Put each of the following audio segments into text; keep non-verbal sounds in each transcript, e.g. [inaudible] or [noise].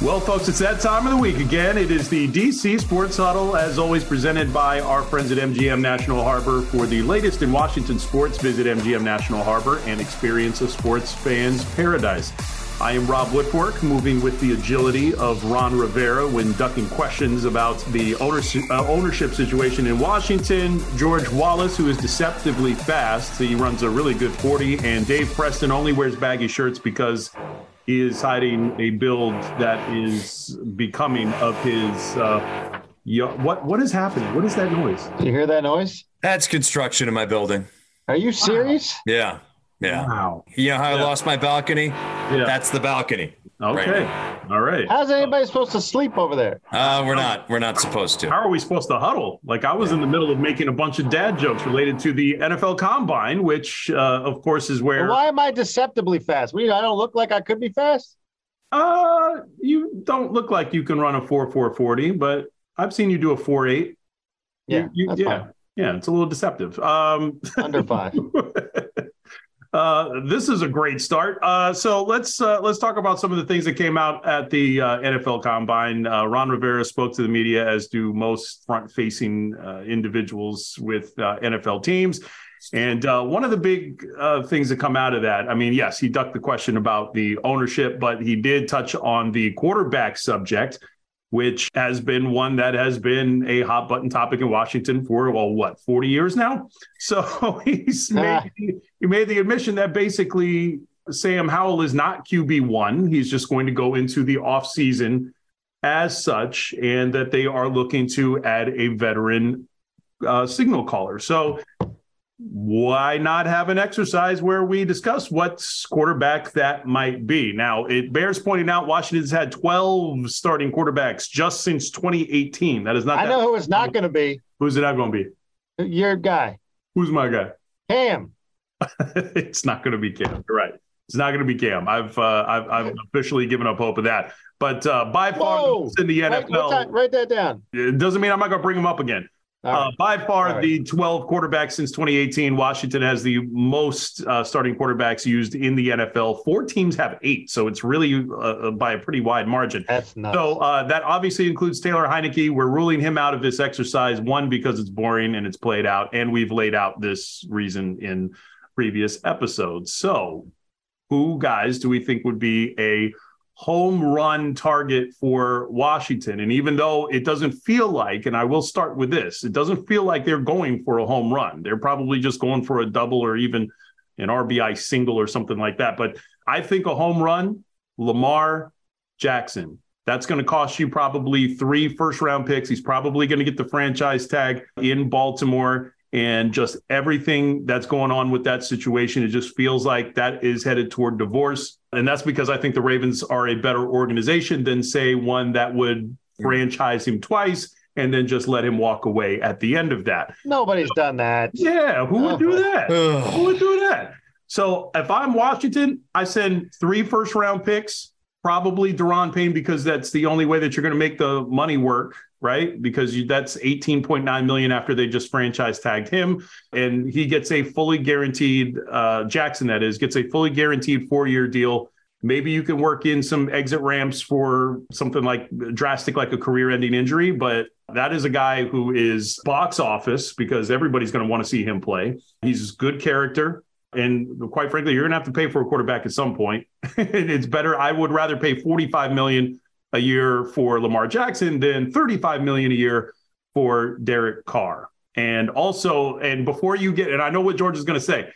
Well, folks, it's that time of the week again. It is the DC Sports Huddle, as always, presented by our friends at MGM National Harbor. For the latest in Washington sports, visit MGM National Harbor and experience a sports fan's paradise. I am Rob Woodfork, moving with the agility of Ron Rivera when ducking questions about the ownership, uh, ownership situation in Washington. George Wallace, who is deceptively fast, he runs a really good 40, and Dave Preston only wears baggy shirts because is hiding a build that is becoming of his. Uh, what what is happening? What is that noise? Do you hear that noise? That's construction in my building. Are you serious? Wow. Yeah. Yeah. Wow. You know how yeah. I lost my balcony? Yeah. That's the balcony. Okay. Right All right. How's anybody supposed to sleep over there? Uh, we're not. We're not supposed to. How are we supposed to huddle? Like I was in the middle of making a bunch of dad jokes related to the NFL Combine, which, uh, of course, is where. Why am I deceptively fast? We, I don't look like I could be fast. Uh, you don't look like you can run a four four forty, but I've seen you do a four eight. Yeah, you, you, yeah, fine. yeah. It's a little deceptive. Um, [laughs] under five. [laughs] Uh, this is a great start. Uh, so let's uh, let's talk about some of the things that came out at the uh, NFL Combine. Uh, Ron Rivera spoke to the media, as do most front-facing individuals with NFL teams. And one of the big things that come out of that, I mean, yes, he ducked the question about the ownership, but he did touch on the quarterback subject which has been one that has been a hot button topic in Washington for well, what forty years now. [laughs] So [laughs] he's made, he made the admission that basically Sam Howell is not QB one. He's just going to go into the offseason as such, and that they are looking to add a veteran uh, signal caller. So why not have an exercise where we discuss what quarterback that might be? Now, it bears pointing out Washington's had 12 starting quarterbacks just since 2018. That is not. I know who it's not going to be. Who's it not going to be? Your guy. Who's my guy? Cam. [laughs] it's not going to be Cam. You're right. It's not going to be Cam. I've uh, I've, I've [laughs] officially given up hope of that. But uh, by far, in the NFL, write, write that down. It doesn't mean I'm not going to bring him up again. Uh, by far, right. the 12 quarterbacks since 2018, Washington has the most uh, starting quarterbacks used in the NFL. Four teams have eight, so it's really uh, uh by a pretty wide margin. That's nuts. So uh, that obviously includes Taylor Heinicke. We're ruling him out of this exercise, one, because it's boring and it's played out, and we've laid out this reason in previous episodes. So, who, guys, do we think would be a home run target for Washington. And even though it doesn't feel like, and I will start with this, it doesn't feel like they're going for a home run. They're probably just going for a double or even an RBI single or something like that. But I think a home run, Lamar Jackson. That's going to cost you probably three first round picks. He's probably going to get the franchise tag in Baltimore and just everything that's going on with that situation. It just feels like that is headed toward divorce. And that's because I think the Ravens are a better organization than, say, one that would franchise him twice and then just let him walk away at the end of that. Nobody's done that. Yeah, who would do that? who would do that? So if I'm Washington, I send three first round picks, probably Daron Payne, because that's the only way that you're going to make the money work right? Because you, that's 18.9 million after they just franchise tagged him, and he gets a fully guaranteed uh, Jackson. That is gets a fully guaranteed four year deal. Maybe you can work in some exit ramps for something like drastic, like a career ending injury, but that is a guy who is box office because everybody's going to want to see him play. He's good character. And quite frankly, you're going to have to pay for a quarterback at some point. [laughs] it's better. I would rather pay 45 million a year for Lamar Jackson then 35 million a year for Derek Carr. And also, and before you get, and I know what George is going to say,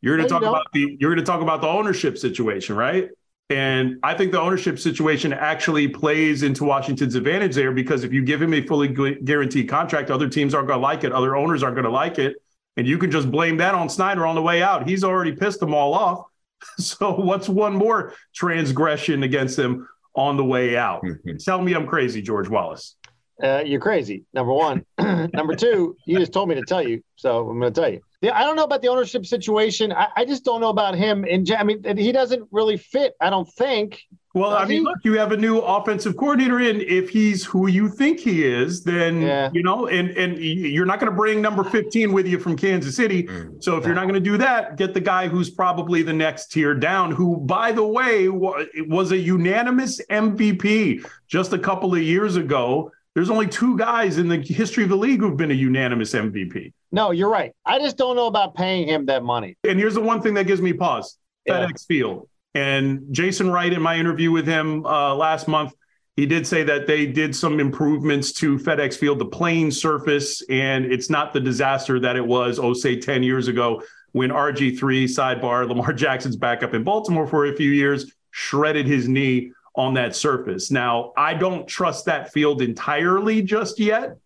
you're going to talk about the you're going to talk about the ownership situation, right? And I think the ownership situation actually plays into Washington's advantage there because if you give him a fully guaranteed contract, other teams aren't going to like it, other owners aren't going to like it, and you can just blame that on Snyder on the way out. He's already pissed them all off. [laughs] So what's one more transgression against them on the way out. Mm-hmm. Tell me I'm crazy, George Wallace. Uh, you're crazy. Number one. [clears throat] Number two, you just told me to tell you, so I'm going to tell you. I don't know about the ownership situation. I, I just don't know about him. And I mean, he doesn't really fit. I don't think. Well, I mean, look, you have a new offensive coordinator in. If he's who you think he is, then yeah. you know, and and you're not going to bring number 15 with you from Kansas City. Mm. So if you're not going to do that, get the guy who's probably the next tier down. Who, by the way, was a unanimous MVP just a couple of years ago. There's only two guys in the history of the league who've been a unanimous MVP. No, you're right. I just don't know about paying him that money. And here's the one thing that gives me pause: yeah. FedEx Field. And Jason Wright, in my interview with him uh, last month, he did say that they did some improvements to FedEx Field, the playing surface, and it's not the disaster that it was, oh, say 10 years ago when RG3, sidebar, Lamar [laughs] Jackson's backup in Baltimore for a few years, shredded his knee on that surface. Now, I don't trust that field entirely just yet.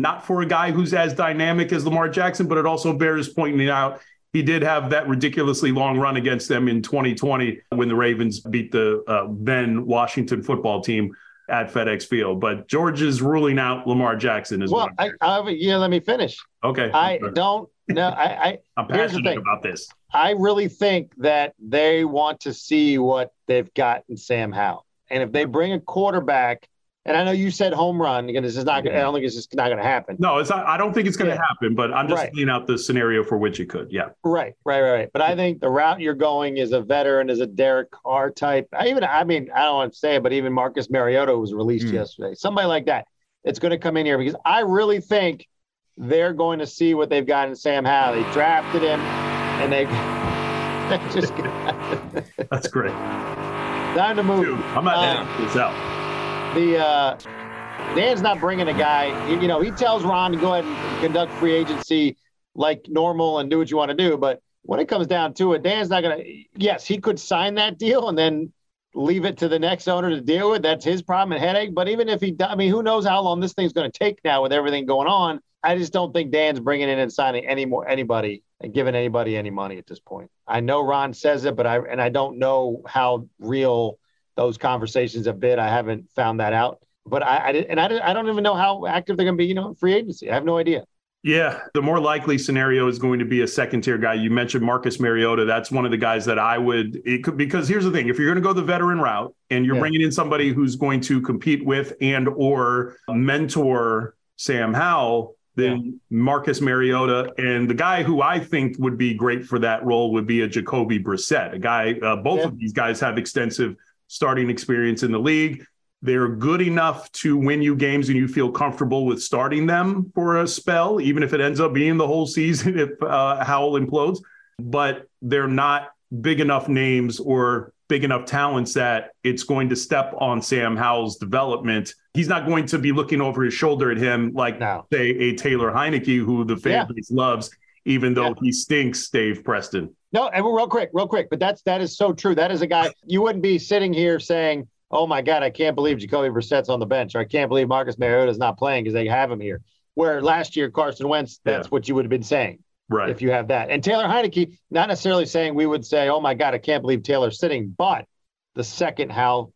Not for a guy who's as dynamic as Lamar Jackson, but it also bears pointing out he did have that ridiculously long run against them in 2020 when the Ravens beat the uh, then Washington football team at FedEx Field. But George is ruling out Lamar Jackson as well. well. I, I, yeah, let me finish. Okay. I don't know. I, I, [laughs] I'm passionate about this. I really think that they want to see what they've got in Sam Howell. And if they bring a quarterback and I know you said home run. Again, this is not. I don't think it's just not going to happen. No, it's not. I don't think it's going to yeah. happen. But I'm just right. laying out the scenario for which it could. Yeah. Right, right, right, right. But I think the route you're going is a veteran, is a Derek Carr type. I even, I mean, I don't want to say it, but even Marcus Mariota was released mm. yesterday. Somebody like that. It's going to come in here because I really think they're going to see what they've got in Sam Howell. They drafted him, and they, they [laughs] just. That's great. Time to move. Dude, I'm not um, down. It's out the uh, Dan's not bringing a guy. You know, he tells Ron to go ahead and conduct free agency like normal and do what you want to do. But when it comes down to it, Dan's not going to. Yes, he could sign that deal and then leave it to the next owner to deal with. That's his problem and headache. But even if he, I mean, who knows how long this thing's going to take now with everything going on? I just don't think Dan's bringing in and signing any more anybody and giving anybody any money at this point. I know Ron says it, but I and I don't know how real those conversations have been. I haven't found that out, but I, I and I, I don't even know how active they're going to be. You know, free agency. I have no idea. Yeah, the more likely scenario is going to be a second tier guy. You mentioned Marcus Mariota. That's one of the guys that I would it could because here's the thing: if you're going to go the veteran route and you're yeah. bringing in somebody who's going to compete with and or mentor Sam Howell, then yeah. Marcus Mariota and the guy who I think would be great for that role would be a Jacoby Brissett. A guy, uh, both yeah. of these guys have extensive starting experience in the league. They're good enough to win you games and you feel comfortable with starting them for a spell, even if it ends up being the whole [laughs] season if uh, Howell implodes. But they're not big enough names or big enough talents that it's going to step on Sam Howell's development. He's not going to be looking over his shoulder at him like, no. say, a Taylor Heinicke, who the fan yeah. base loves, even though yeah. he stinks, Dave Preston. No, and real quick, real quick, but that's that is so true. That is a guy you wouldn't be sitting here saying, "Oh my God, I can't believe Jacoby Brissett's on the bench," or "I can't believe Marcus Mariota is not playing because they have him here." Where last year Carson Wentz, that's yeah. what you would have been saying, right? If you have that, and Taylor Heinicke, not necessarily saying we would say, "Oh my God, I can't believe Taylor's sitting," but the second Hal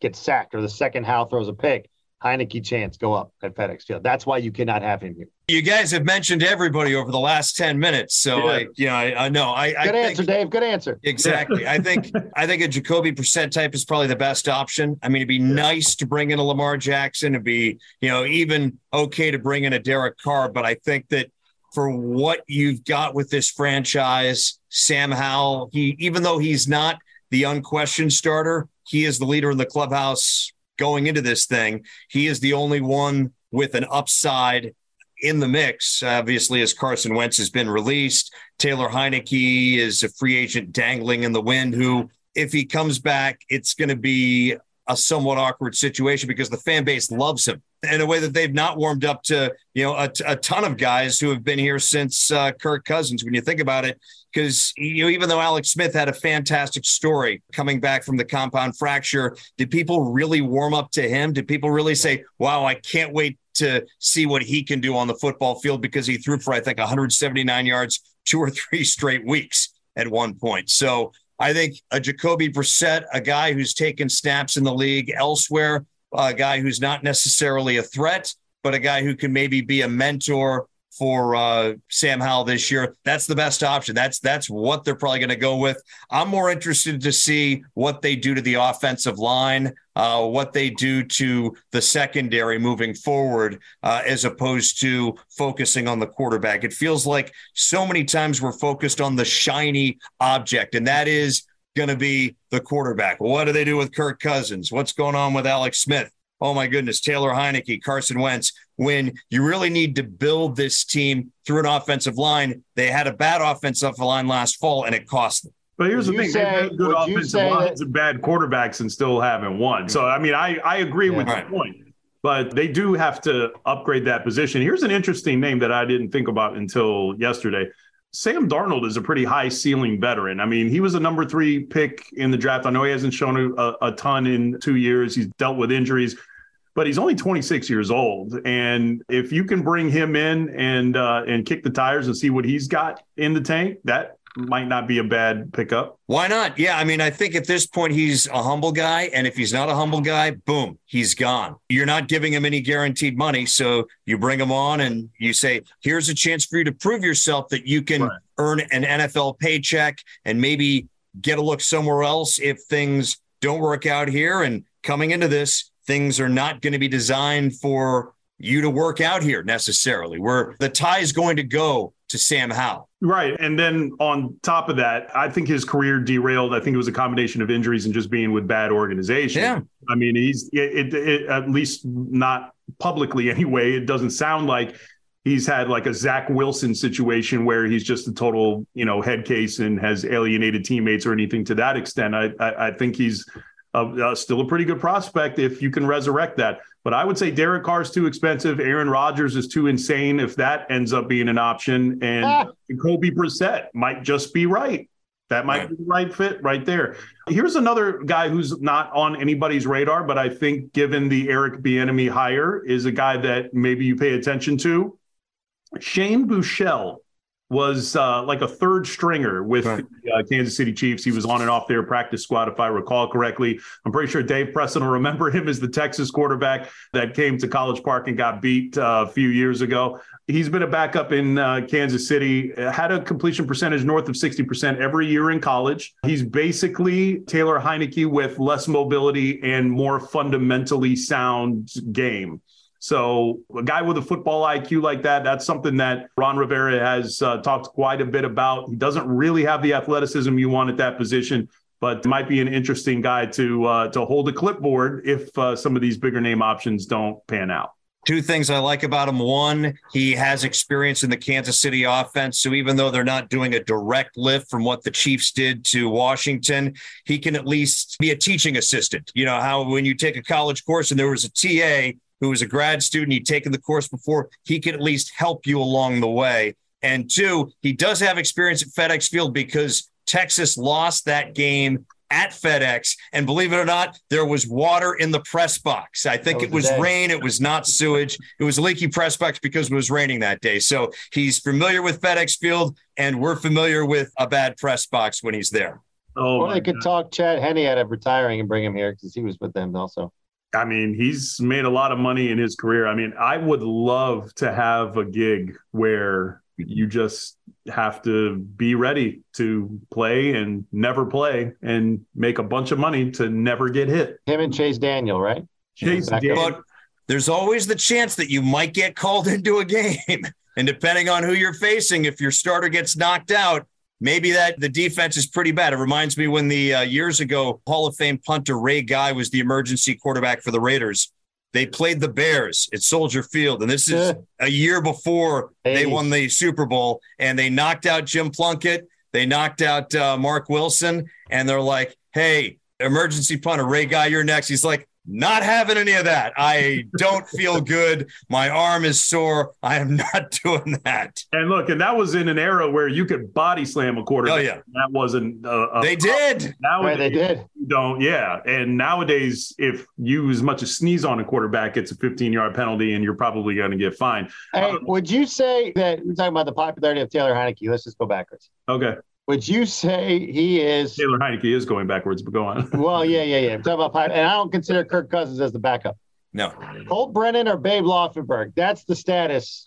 gets sacked or the second Hal throws a pick, Heinicke chance go up at FedEx Field. That's why you cannot have him here. You guys have mentioned everybody over the last ten minutes, so yeah. I, you know, I, I know. I, good I answer, think, Dave. Good answer. Exactly. I think I think a Jacoby Brissett type is probably the best option. I mean, it'd be nice to bring in a Lamar Jackson. It'd be you know even okay to bring in a Derek Carr, but I think that for what you've got with this franchise, Sam Howell, he even though he's not the unquestioned starter, he is the leader in the clubhouse going into this thing. He is the only one with an upside in the mix. Obviously, as Carson Wentz has been released, Taylor Heinicke is a free agent dangling in the wind who, if he comes back, it's going to be a somewhat awkward situation because the fan base loves him in a way that they've not warmed up to, you know, a, a ton of guys who have been here since uh, Kirk Cousins. When you think about it, because you know, even though Alex Smith had a fantastic story coming back from the compound fracture, did people really warm up to him? Did people really say, "Wow, I can't wait to see what he can do on the football field"? Because he threw for I think 179 yards two or three straight weeks at one point. So I think a Jacoby Brissett, a guy who's taken snaps in the league elsewhere, a guy who's not necessarily a threat, but a guy who can maybe be a mentor for uh, Sam Howell this year. That's the best option. That's that's what they're probably going to go with. I'm more interested to see what they do to the offensive line, uh, what they do to the secondary moving forward, uh, as opposed to focusing on the quarterback. It feels like so many times we're focused on the shiny object, and that is going to be the quarterback. What do they do with Kirk Cousins? What's going on with Alex Smith? oh my goodness, Taylor Heinicke, Carson Wentz, when you really need to build this team through an offensive line. They had a bad offensive line last fall and it cost them. But here's would the thing: say, they've had good offensive lines that, and bad quarterbacks, and still haven't won. So, I mean, I I agree yeah, with right. your point, but they do have to upgrade that position. Here's an interesting name that I didn't think about until yesterday. Sam Darnold is a pretty high ceiling veteran. I mean, he was a number three pick in the draft. I know he hasn't shown a, a ton in two years. He's dealt with injuries but he's only 26 years old. And if you can bring him in and uh, and kick the tires and see what he's got in the tank, that might not be a bad pickup. Why not? Yeah, I mean, I think at this point he's a humble guy, and if he's not a humble guy, boom, he's gone. You're not giving him any guaranteed money, so you bring him on and you say, "Here's a chance for you to prove yourself that you can right. earn an NFL paycheck and maybe get a look somewhere else if things don't work out here." And coming into this, things are not going to be designed for you to work out here necessarily. Where the tie is going to go to Sam Howell. Right. And then on top of that, I think his career derailed. I think it was a combination of injuries and just being with bad organization. Yeah. I mean, he's it, it, it, at least not publicly [laughs] anyway. It doesn't sound like he's had like a Zach Wilson situation where he's just a total, you know, head case and has alienated teammates or anything to that extent. I, I, I think he's uh, still a pretty good prospect if you can resurrect that. But I would say Derek Carr's too expensive. Aaron Rodgers is too insane if that ends up being an option. And ah. Kobe Brissett might just be right. That might right. be the right fit right there. Here's another guy who's not on anybody's radar, but I think given the Eric Bieniemy hire is a guy that maybe you pay attention to. Shane Buechele was uh, like a third stringer with right. the uh, Kansas City Chiefs. He was on and off their practice squad, if I recall correctly. I'm pretty sure Dave Preston will remember him as the Texas quarterback that came to College Park and got beat uh, a few years ago. He's been a backup in uh, Kansas City, had a completion percentage north of 60% every year in college. He's basically Taylor Heinicke with less mobility and more fundamentally sound game. So a guy with a football IQ like that, that's something that Ron Rivera has uh, talked quite a bit about. He doesn't really have the athleticism you want at that position, but might be an interesting guy to uh, to hold a clipboard if uh, some of these bigger name options don't pan out. Two things I like about him. One, he has experience in the Kansas City offense. So even though they're not doing a direct lift from what the Chiefs did to Washington, he can at least be a teaching assistant. You know, how when you take a college course and there was a TA who was a grad student, he'd taken the course before, he could at least help you along the way. And two, he does have experience at FedEx Field because Texas lost that game at FedEx. And believe it or not, there was water in the press box. I think was it was rain. It was not sewage. It was a leaky press box because it was raining that day. So he's familiar with FedEx Field, and we're familiar with a bad press box when he's there. Oh, or they could talk Chad Henne out of retiring and bring him here because he was with them also. I mean, he's made a lot of money in his career. I mean, I would love to have a gig where you just have to be ready to play and never play and make a bunch of money to never get hit. Him and Chase Daniel, right? Chase Daniel. But there's always the chance that you might get called [laughs] into a game. And depending on who you're facing, if your starter gets knocked out, maybe that the defense is pretty bad. It reminds me when the uh, years ago Hall of Fame punter Ray Guy was the emergency quarterback for the Raiders. They played the Bears at Soldier Field, and this is a year before hey. they won the Super Bowl, and they knocked out Jim Plunkett. They knocked out uh, Marc Wilson, and they're like, "Hey, emergency punter Ray Guy, you're next." He's like, not having any of that. I don't feel good. My arm is sore. I am not [laughs] doing that. And look, and that was in an era where you could body slam a quarterback. Oh yeah, that wasn't. Uh, they did. Nowadays, right, they did. Don't. Yeah, and nowadays, if you as much as sneeze on a quarterback, it's a 15 yard penalty, and you're probably going to get fined. Hey, um, would you say that we're talking about the popularity of Taylor Heinicke? Let's just go backwards. Okay. Would you say he is Taylor Heinicke is going backwards, but go on. [laughs] well, yeah, yeah, yeah. I'm talking about and I don't consider Kirk Cousins as the backup. No. Colt Brennan or Babe Laufenberg. That's the status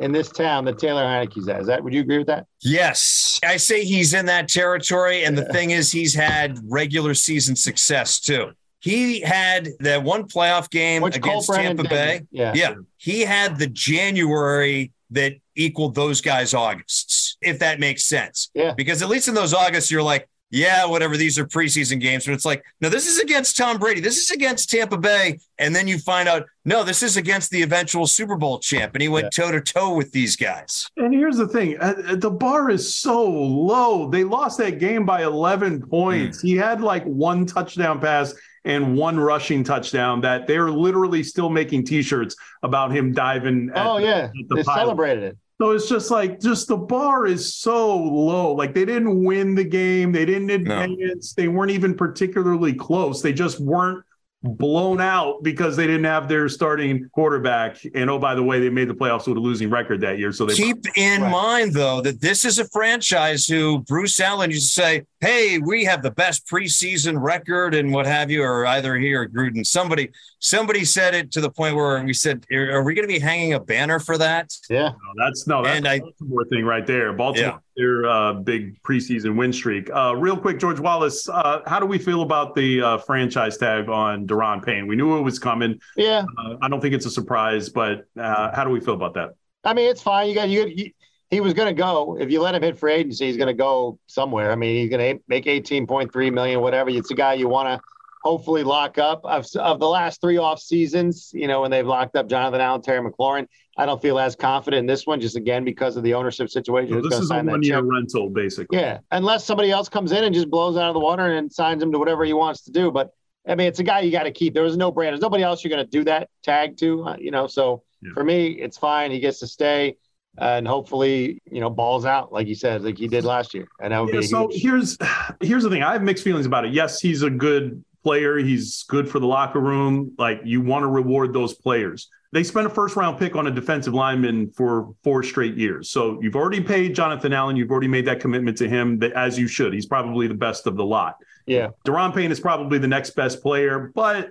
in this town that Taylor Heinicke's at. Is that? Would you agree with that? Yes, I say he's in that territory, and the thing is, he's had regular season success too. He had that one playoff game Which against Tampa. Bay. Yeah. Yeah, he had the January that equaled those guys' Augusts, if that makes sense. Yeah. Because at least in those August, you're like, yeah, whatever, these are preseason games. But it's like, no, this is against Tom Brady. This is against Tampa Bay. And then you find out, no, this is against the eventual Super Bowl champ. And he went toe to toe with these guys. And here's the thing uh, uh, the bar is so low. They lost that game by 11 points. He had like one touchdown pass and one rushing touchdown that they're literally still making t shirts about him diving. At, Oh yeah, at the they pile. celebrated it. So it's just like, just the bar is so low. Like they didn't win the game, they didn't advance, they weren't even particularly close. They just weren't blown out because they didn't have their starting quarterback. And oh, by the way, they made the playoffs with a losing record that year. So they Keep in Right. mind, though, that this is a franchise who Bruce Allen used to say, hey, we have the best preseason record and what have you, or either he or Gruden. Somebody, somebody said it to the point where we said, are are we going to be hanging a banner for that? Yeah, No, that's no, that's And a I- Baltimore thing right there. Baltimore, their uh, big preseason win streak. Uh, real quick, George Wallace, uh, how do we feel about the uh, franchise tag on Daron Payne? We knew it was coming. yeah. Uh, I don't think it's a surprise, but uh, how do we feel about that? I mean, it's fine. You got you. you he was going to go if you let him hit free agency. He's going to go somewhere. I mean, he's going to make eighteen point three million, whatever. It's a guy you want to hopefully lock up. Of, of the last three off seasons, you know, when they've locked up Jonathan Allen, Terry McLaurin, I don't feel as confident in this one, just again because of the ownership situation. So this is a one year rental, basically. Yeah, unless somebody else comes in and just blows out of the water and signs him to whatever he wants to do. But I mean, it's a guy you got to keep. There was no brand. There's nobody else you're going to do that tag to. uh, You know, so Yeah. for me, it's fine. He gets to stay and hopefully, you know, balls out like you said, like he did last year, and that would Yeah, be so huge. here's here's the thing. I have mixed feelings about it. Yes, he's a good player. He's good for the locker room. Like you want to reward those players. They spent a first round pick on a defensive lineman for four straight years. So you've already paid Jonathan Allen. You've already made that commitment to him that, as you should. He's probably the best of the lot. Yeah, Daron Payne is probably the next best player, but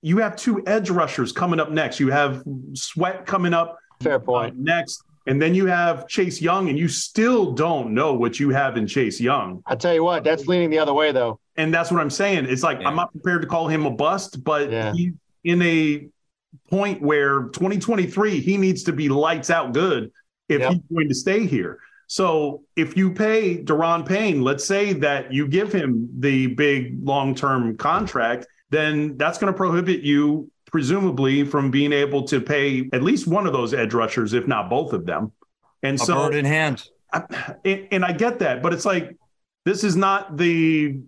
you have two edge rushers coming up next. You have Sweat coming up fair uh, point. next. And then you have Chase Young, and you still don't know what you have in Chase Young. I tell you what, that's leaning the other way though. And that's what I'm saying. It's like Yeah. I'm not prepared to call him a bust, but Yeah. he's in a point where 2023 he needs to be lights out good if Yep. he's going to stay here. So if you pay Daron Payne, let's say that you give him the big long-term contract, then that's going to prohibit you presumably from being able to pay at least one of those edge rushers, if not both of them. And A so bird in hand. I- and, and I get that, but it's like this is not the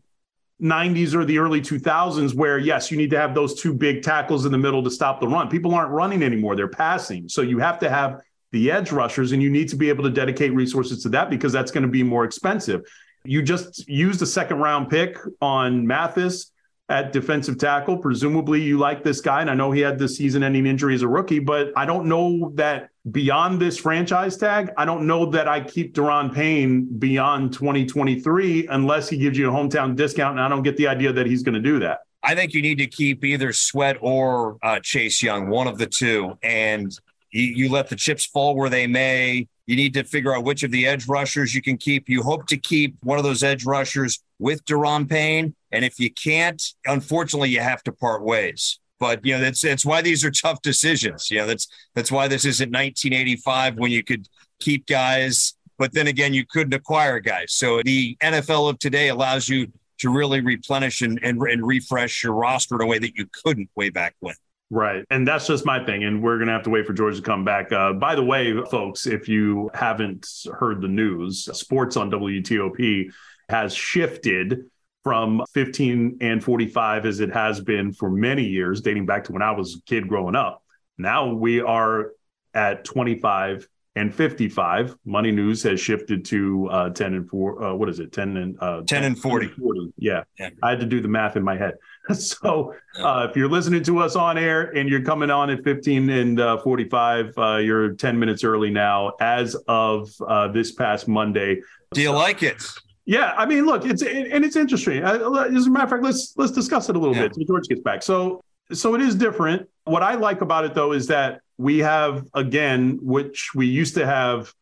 90s or the early 2000s where yes, you need to have those two big tackles in the middle to stop the run. People aren't running anymore; they're passing. So you have to have the edge rushers, and you need to be able to dedicate resources to that because that's going to be more expensive. You just used a second round pick on Mathis at defensive tackle. Presumably, you like this guy, and I know he had the season-ending injury as a rookie, but I don't know that beyond this franchise tag, I don't know that I keep Daron Payne beyond 2023 unless he gives you a hometown discount, and I don't get the idea that he's going to do that. I think you need to keep either Sweat or uh, Chase Young, one of the two, and you, you let the chips fall where they may. You need to figure out which of the edge rushers you can keep. You hope to keep one of those edge rushers with Daron Payne, and if you can't, unfortunately, you have to part ways. But you know that's that's why these are tough decisions. You know that's that's why this isn't 1985 when you could keep guys, but then again you couldn't acquire guys. So the NFL of today allows you to really replenish and, and, and refresh your roster in a way that you couldn't way back when. Right. And that's just my thing. And we're going to have to wait for George to come back. Uh, by the way, folks, if you haven't heard the news, sports on WTOP has shifted from 15 and 45 as it has been for many years, dating back to when I was a kid growing up. Now we are at 25 and 55. Money News has shifted to uh, 10 and 4. Uh, what is it? 10 and uh, 10 and 40. 40. Yeah. Yeah. I had to do the math in my head. [laughs] so uh, if you're listening to us on air and you're coming on at 15 and uh, 45, uh, you're 10 minutes early now as of uh, this past Monday. Do you like it? Yeah, I mean, look, it's and it's interesting. Uh, As a matter of fact, let's let's discuss it a little Yeah. bit. So George gets back. So so it is different. What I like about it though is that we have again, which we used to have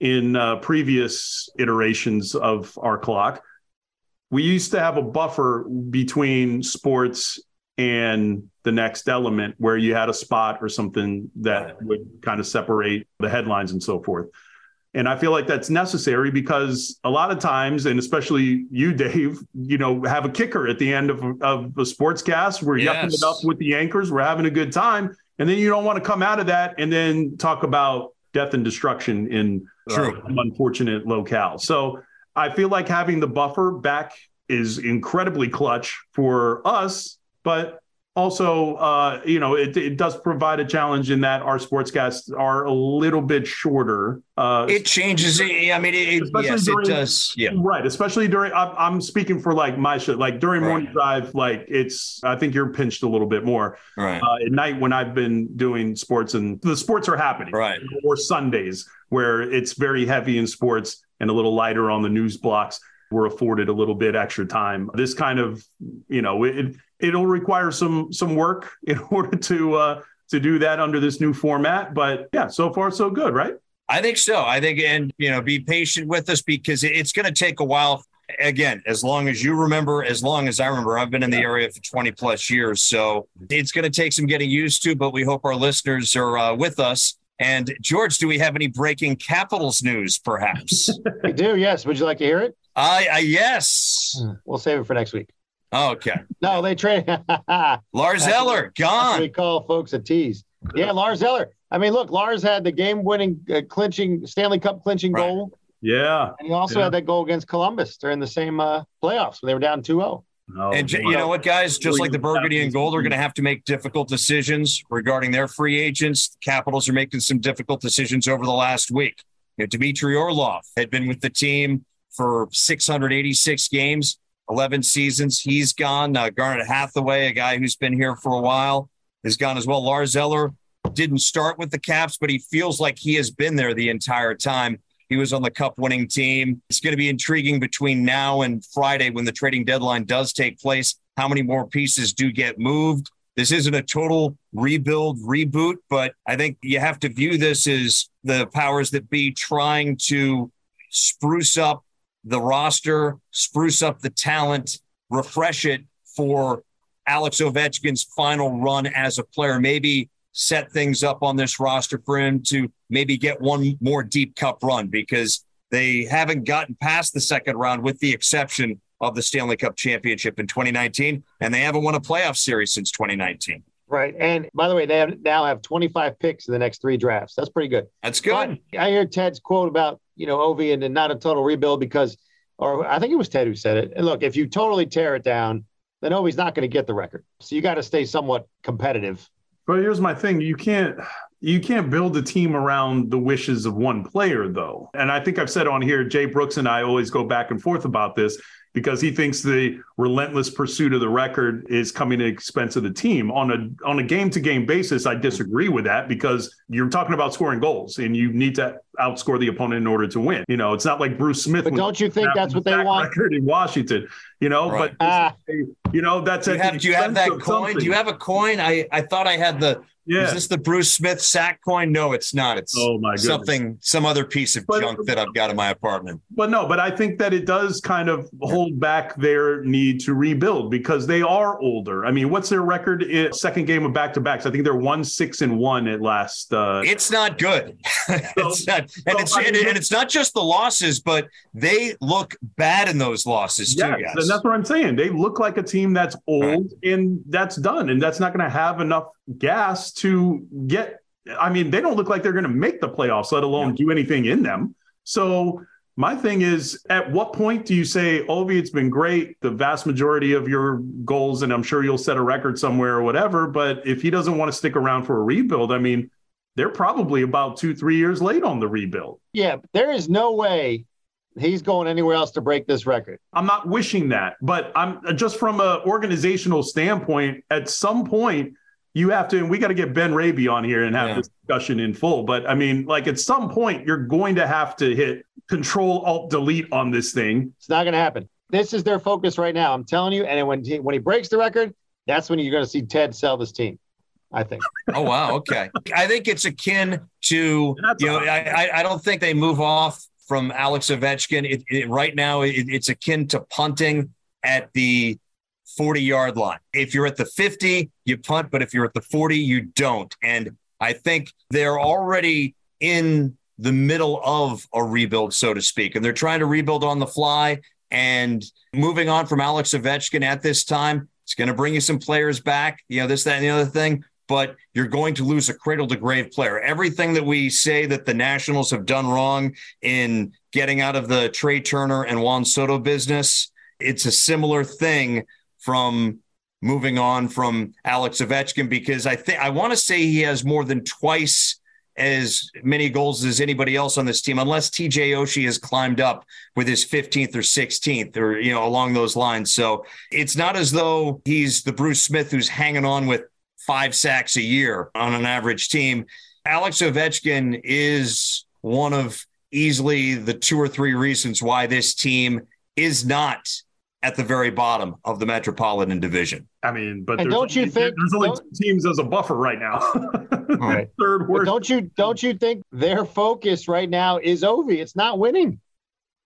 in uh, previous iterations of our clock. We used to have a buffer between sports and the next element where you had a spot or something that would kind of separate the headlines and so forth. And I feel like that's necessary because a lot of times, and especially you, [laughs] Dave, you know, have a kicker at the end of, of a sports cast. We're yes. yucking it up with the anchors. We're having a good time. And then you don't want to come out of that and then talk about death and destruction in uh, unfortunate locale. So I feel like having the buffer back is incredibly clutch for us, but also, uh, you know, it, it does provide a challenge in that our sportscasts are a little bit shorter. Uh, it changes. I mean, it, yes, during, it does. Yeah, right. Especially during. I'm, I'm speaking for like my show. Like during right. morning drive, like it's. I think you're pinched a little bit more. Right. Uh, at night when I've been doing sports and the sports are happening. Right. Or Sundays where it's very heavy in sports and a little lighter on the news blocks we're afforded a little bit extra time. This kind of, you know, it it'll require some some work [laughs] in order to uh, to do that under this new format. But yeah, so far so good, right? I think so. I think, and you know, be patient with us because it's going to take a while. Again, as long as you remember, as long as I remember, I've been in the area for 20 plus years. So it's going to take some getting used to, but we hope our listeners are uh, with us. And George, do we have any breaking Capitals news, perhaps? [laughs] we do, yes. Would you like to hear it? I, uh, yes. We'll save it for next week. Okay. No, they trade [laughs] Lars Eller gone. we call folks a tease. Yeah, Lars Eller. I mean, look, Lars had the game-winning, uh, clinching Stanley Cup clinching right. goal. Yeah, and he also yeah. had that goal against Columbus during the same uh, playoffs when they were down 2-0. And you know what, guys? Just like the Burgundy and Gold are going to have to make difficult decisions regarding their free agents. The Capitals are making some difficult decisions over the last week. You know, Dmitry Orlov had been with the team for 686 games, 11 seasons. He's gone. Uh, Garnet Hathaway, a guy who's been here for a while, is gone as well. Lars Eller didn't start with the Caps, but he feels like he has been there the entire time. He was on the cup winning team. It's going to be intriguing between now and Friday when the trading deadline does take place. How many more pieces do get moved? This isn't a total rebuild, reboot, but I think you have to view this as the powers that be trying to spruce up the roster, spruce up the talent, refresh it for Alex Ovechkin's final run as a player. Maybe set things up on this roster for him to maybe get one more deep cup run because they haven't gotten past the second round with the exception of the Stanley Cup championship in 2019 and they haven't won a playoff series since 2019. Right. And by the way, they have, now have 25 picks in the next three drafts. That's pretty good. That's good. But I hear Ted's quote about, you know, Ovi and, not a total rebuild because, or I think it was Ted who said it. And look, if you totally tear it down, then Ovi's not going to get the record. So you got to stay somewhat competitive. But here's my thing: you can't you can't build a team around the wishes of one player, though. And I think I've said on here, Jay Brooks and I always go back and forth about this because he thinks the relentless pursuit of the record is coming at the expense of the team. On a on a game to game basis, I disagree with that because you're talking about scoring goals and you need to outscore the opponent in order to win. You know, it's not like Bruce Smith. But don't you think that's what they want? Record in Washington, you know, right. but ah. you know that's do you, have, do you have that coin? Something. Do you have a coin? I I thought I had the yeah. Is this the Bruce Smith sack coin? No, it's not. It's oh my something, some other piece of but, junk that I've got in my apartment. But no, but I think that it does kind of hold back their need to rebuild because they are older. I mean, what's their record? In second game of back to backs. I think they're one six and one at last. Uh, it's not good. [laughs] It's not, and so, it's I mean, and, it's not just the losses, but they look bad in those losses yes, too. Yes, and that's what I'm saying. They look like a team that's old right. and that's done, and that's not going to have enough gas to get. I mean, they don't look like they're going to make the playoffs, let alone do anything in them. So my thing is, at what point do you say, Ovi, it's been great, the vast majority of your goals, and I'm sure you'll set a record somewhere or whatever. But if he doesn't want to stick around for a rebuild, I mean, they're probably about two, three years late on the rebuild. Yeah, there is no way he's going anywhere else to break this record. I'm not wishing that, but I'm just from an organizational standpoint, at some point, you have to, and we got to get Ben Raby on here and have yeah. this discussion in full. But I mean, like at some point, you're going to have to hit Control Alt Delete on this thing. It's not going to happen. This is their focus right now. I'm telling you. And when he, when he breaks the record, that's when you're going to see Ted sell this team. I think. Oh wow, okay. I think it's akin to you know. I I don't think they move off from Alex Ovechkin. It, it, right now, it, it's akin to punting at the 40 yard line. If you're at the 50, you punt, but if you're at the 40, you don't. And I think they're already in the middle of a rebuild, so to speak, and they're trying to rebuild on the fly. And moving on from Alex Ovechkin at this time, it's going to bring you some players back, you know, this, that, and the other thing, but you're going to lose a cradle to grave player. Everything that we say that the Nationals have done wrong in getting out of the Trea Turner and Juan Soto business, it's a similar thing from moving on from Alex Ovechkin because I think I want to say he has more than twice as many goals as anybody else on this team, unless TJ Oshie has climbed up with his 15th or 16th or, you know, along those lines. So it's not as though he's the Bruce Smith who's hanging on with five sacks a year on an average team. Alex Ovechkin is one of easily the two or three reasons why this team is not at the very bottom of the Metropolitan Division. I mean, but don't you think there's only two teams as a buffer right now? [laughs] right. Third worst. But don't you don't you think their focus right now is Ovi? It's not winning.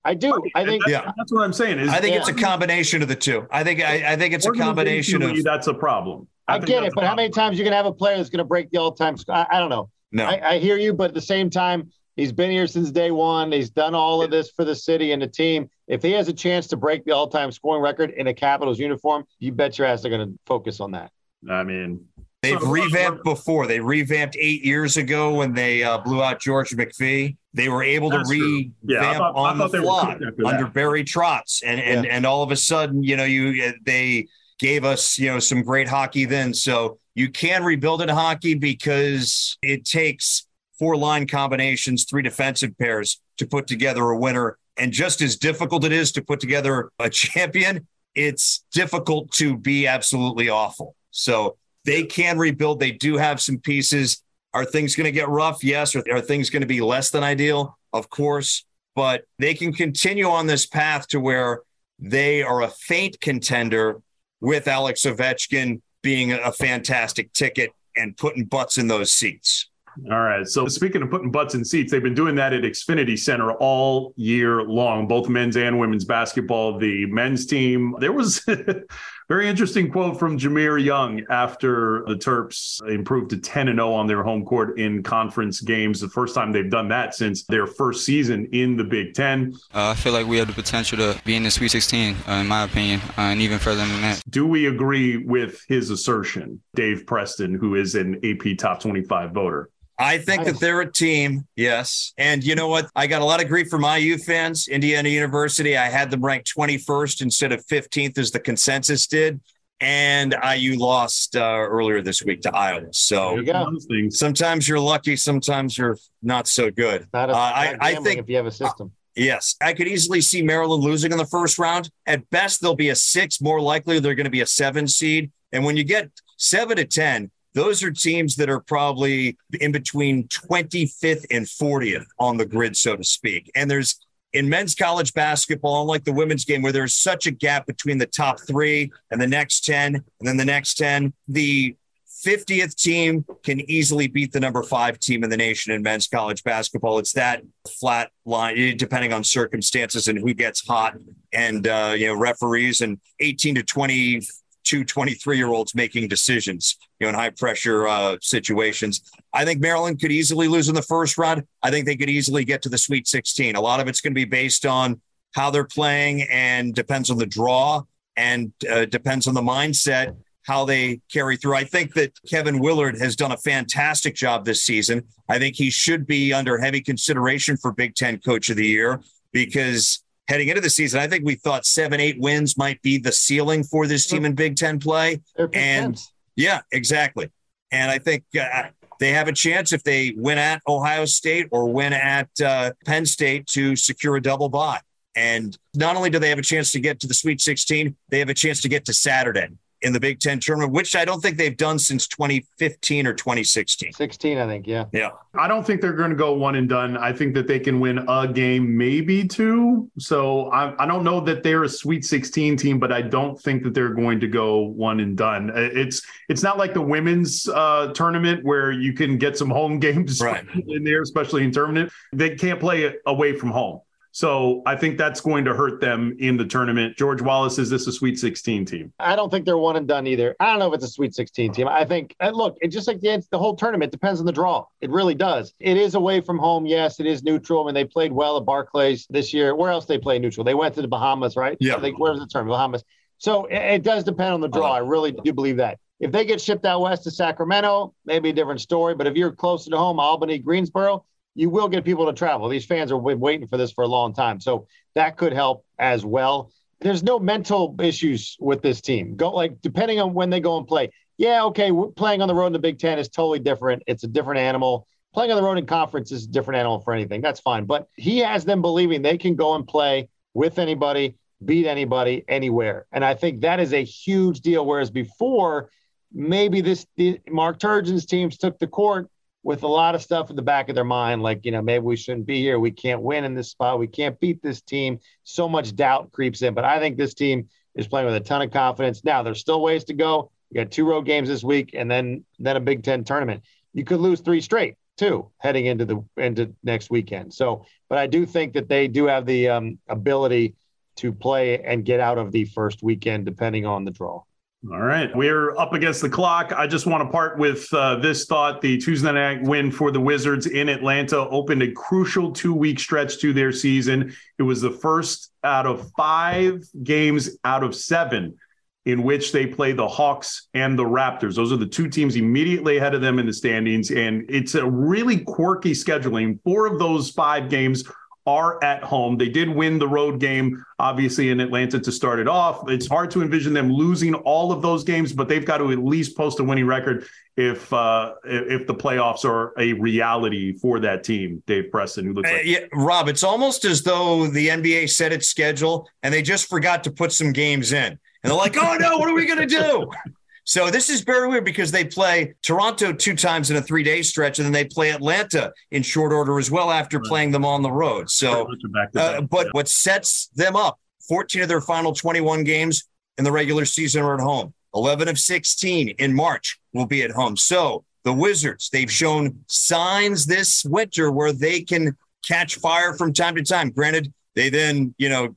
I do. I think. That's, yeah, that's what I'm saying. Is, I think yeah. it's a combination of the two. I think. I, I think it's a combination of. That's a problem. I, I get it, but how many times are you gonna have a player that's gonna break the all-time? I, I don't know. No, I, I hear you, but at the same time, he's been here since day one. He's done all of this for the city and the team. If he has a chance to break the all-time scoring record in a Capitals uniform, you bet your ass they're going to focus on that. I mean, They've revamped before. They revamped eight years ago when they uh, blew out George McPhee. They were able That's to revamp yeah, thought, on the fly under Barry Trotz, and and yeah. and all of a sudden, you know, you they gave us you know some great hockey then. So you can rebuild in hockey because it takes four line combinations, three defensive pairs to put together a winner. And just as difficult it is to put together a champion, it's difficult to be absolutely awful. So they can rebuild. They do have some pieces. Are things going to get rough? Yes. Are, are things going to be less than ideal? Of course. But they can continue on this path to where they are a faint contender with Alex Ovechkin being a fantastic ticket and putting butts in those seats. All right. So speaking of putting butts in seats, they've been doing that at Xfinity Center all year long, both men's and women's basketball. The men's team, there was a [laughs] Very interesting quote from Jahmir Young after the Terps improved to 10 and 0 on their home court in conference games. The first time they've done that since their first season in the Big Ten. Uh, I feel like we have the potential to be in the Sweet 16, uh, in my opinion, uh, and even further than that. Do we agree with his assertion, Dave Preston, who is an AP top 25 voter? I think that they're a team, yes. And you know what? I got a lot of grief from IU fans. Indiana University, I had them ranked 21st instead of 15th as the consensus did. And IU lost uh, earlier this week to Iowa. So you sometimes you're lucky, sometimes you're not so good. Not a, uh, I, I, think if you have a system. Yes, I could easily see Maryland losing in the first round. At best, they'll be a six. More likely, they're going to be a seven seed. And when you get seven to 10, those are teams that are probably in between 25th and 40th on the grid, so to speak. And there's in men's college basketball, unlike the women's game, where there's such a gap between the top three and the next 10, and then the next 10, the 50th team can easily beat the number five team in the nation in men's college basketball. It's that flat line, depending on circumstances and who gets hot and, uh, you know, referees and 18 to 20 two 23 year olds making decisions, you know, in high pressure uh, situations. I think Maryland could easily lose in the first round. I think they could easily get to the Sweet 16. A lot of it's going to be based on how they're playing and depends on the draw and uh, depends on the mindset how they carry through. I think that Kevin Willard has done a fantastic job this season. I think he should be under heavy consideration for Big Ten Coach of the Year because heading into the season, I think we thought seven, eight wins might be the ceiling for this team in Big Ten play. And yeah, exactly. And I think uh, they have a chance if they win at Ohio State or win at uh, Penn State to secure a double bye. And not only do they have a chance to get to the Sweet 16, they have a chance to get to Saturday. In the Big Ten tournament, which I don't think they've done since 2015 or 2016. 16, I think. Yeah. Yeah. I don't think they're going to go one and done. I think that they can win a game, maybe two. So I, I don't know that they're a Sweet 16 team, but I don't think that they're going to go one and done. Uh, it's it's not like the women's uh, tournament where you can get some home [laughs] games right. in there, especially in tournament. They can't play away from home. So I think that's going to hurt them in the tournament. George Wallace, is this a Sweet 16 team? I don't think they're one and done either. I don't know if it's a Sweet 16 team. I think, uh, look, it just like the, the whole tournament depends on the draw. It really does. It is away from home. Yes, it is neutral. I mean, they played well at Barclays this year. Where else they play neutral? They went to the Bahamas, right? Yeah. I think where's the term? Bahamas. So it, it does depend on the draw. Uh-huh. I really do believe that. If they get shipped out west to Sacramento, maybe a different story. But if you're closer to home, Albany, Greensboro, you will get people to travel. These fans are waiting for this for a long time. So that could help as well. There's no mental issues with this team. Go like depending on when they go and play. Yeah, okay, playing on the road in the Big Ten is totally different. It's a different animal. Playing on the road in conference is a different animal for anything. That's fine. But he has them believing they can go and play with anybody, beat anybody, anywhere. And I think that is a huge deal. Whereas before, maybe this the, Mark Turgeon's teams took the court with a lot of stuff in the back of their mind, like, you know, maybe we shouldn't be here. We can't win in this spot. We can't beat this team. So much doubt creeps in. But I think this team is playing with a ton of confidence. Now, there's still ways to go. You got two road games this week and then then a Big Ten tournament. You could lose three straight too heading into the into next weekend. So, but I do think that they do have the um, ability to play and get out of the first weekend depending on the draw. All right. We're up against the clock. I just want to part with uh, this thought. The Tuesday night win for the Wizards in Atlanta opened a crucial two week stretch to their season. It was the first out of five games out of seven in which they play the Hawks and the Raptors. Those are the two teams immediately ahead of them in the standings. And it's a really quirky scheduling. Four of those five games are at home. They did win the road game, obviously, in Atlanta to start it off. It's hard to envision them losing all of those games, but they've got to at least post a winning record if uh, if the playoffs are a reality for that team. Dave Preston, who looks like uh, yeah, Rob, it's almost as though the NBA set its schedule and they just forgot to put some games in, and they're like, "Oh no, what are we going to do?" [laughs] So this is very weird because they play Toronto two times in a three day stretch, and then they play Atlanta in short order as well after right. playing them on the road. So, uh, but yeah. what sets them up 14 of their final 21 games in the regular season are at home. 11 of 16 in March will be at home. So the Wizards, they've shown signs this winter where they can catch fire from time to time. Granted, they then, you know,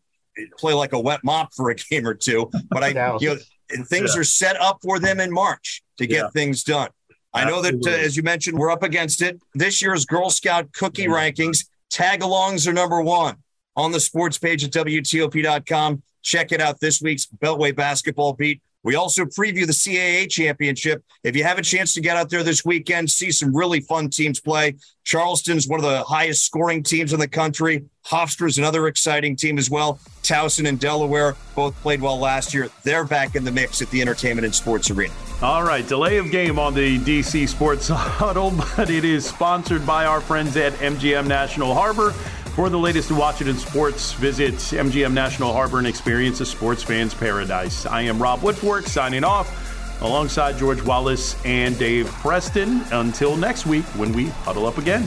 play like a wet mop for a [laughs] game or two, but I, you know, and things yeah. are set up for them in March to get yeah. things done. I know that, uh, as you mentioned, we're up against it. This year's Girl Scout cookie rankings, tag alongs are number one on the sports page at WTOP.com. Check it out this week's Beltway basketball beat. We also preview the CAA championship. If you have a chance to get out there this weekend, see some really fun teams play. Charleston's one of the highest scoring teams in the country. Hofstra's another exciting team as well. Towson and Delaware both played well last year. They're back in the mix at the Entertainment and Sports Arena. All right, delay of game on the DC Sports [laughs] Huddle, but it is sponsored by our friends at MGM National Harbor. For the latest in Washington sports, visit MGM National Harbor and experience a sports fan's paradise. I am Rob Woodfork signing off alongside George Wallace and Dave Preston. Until next week when we huddle up again.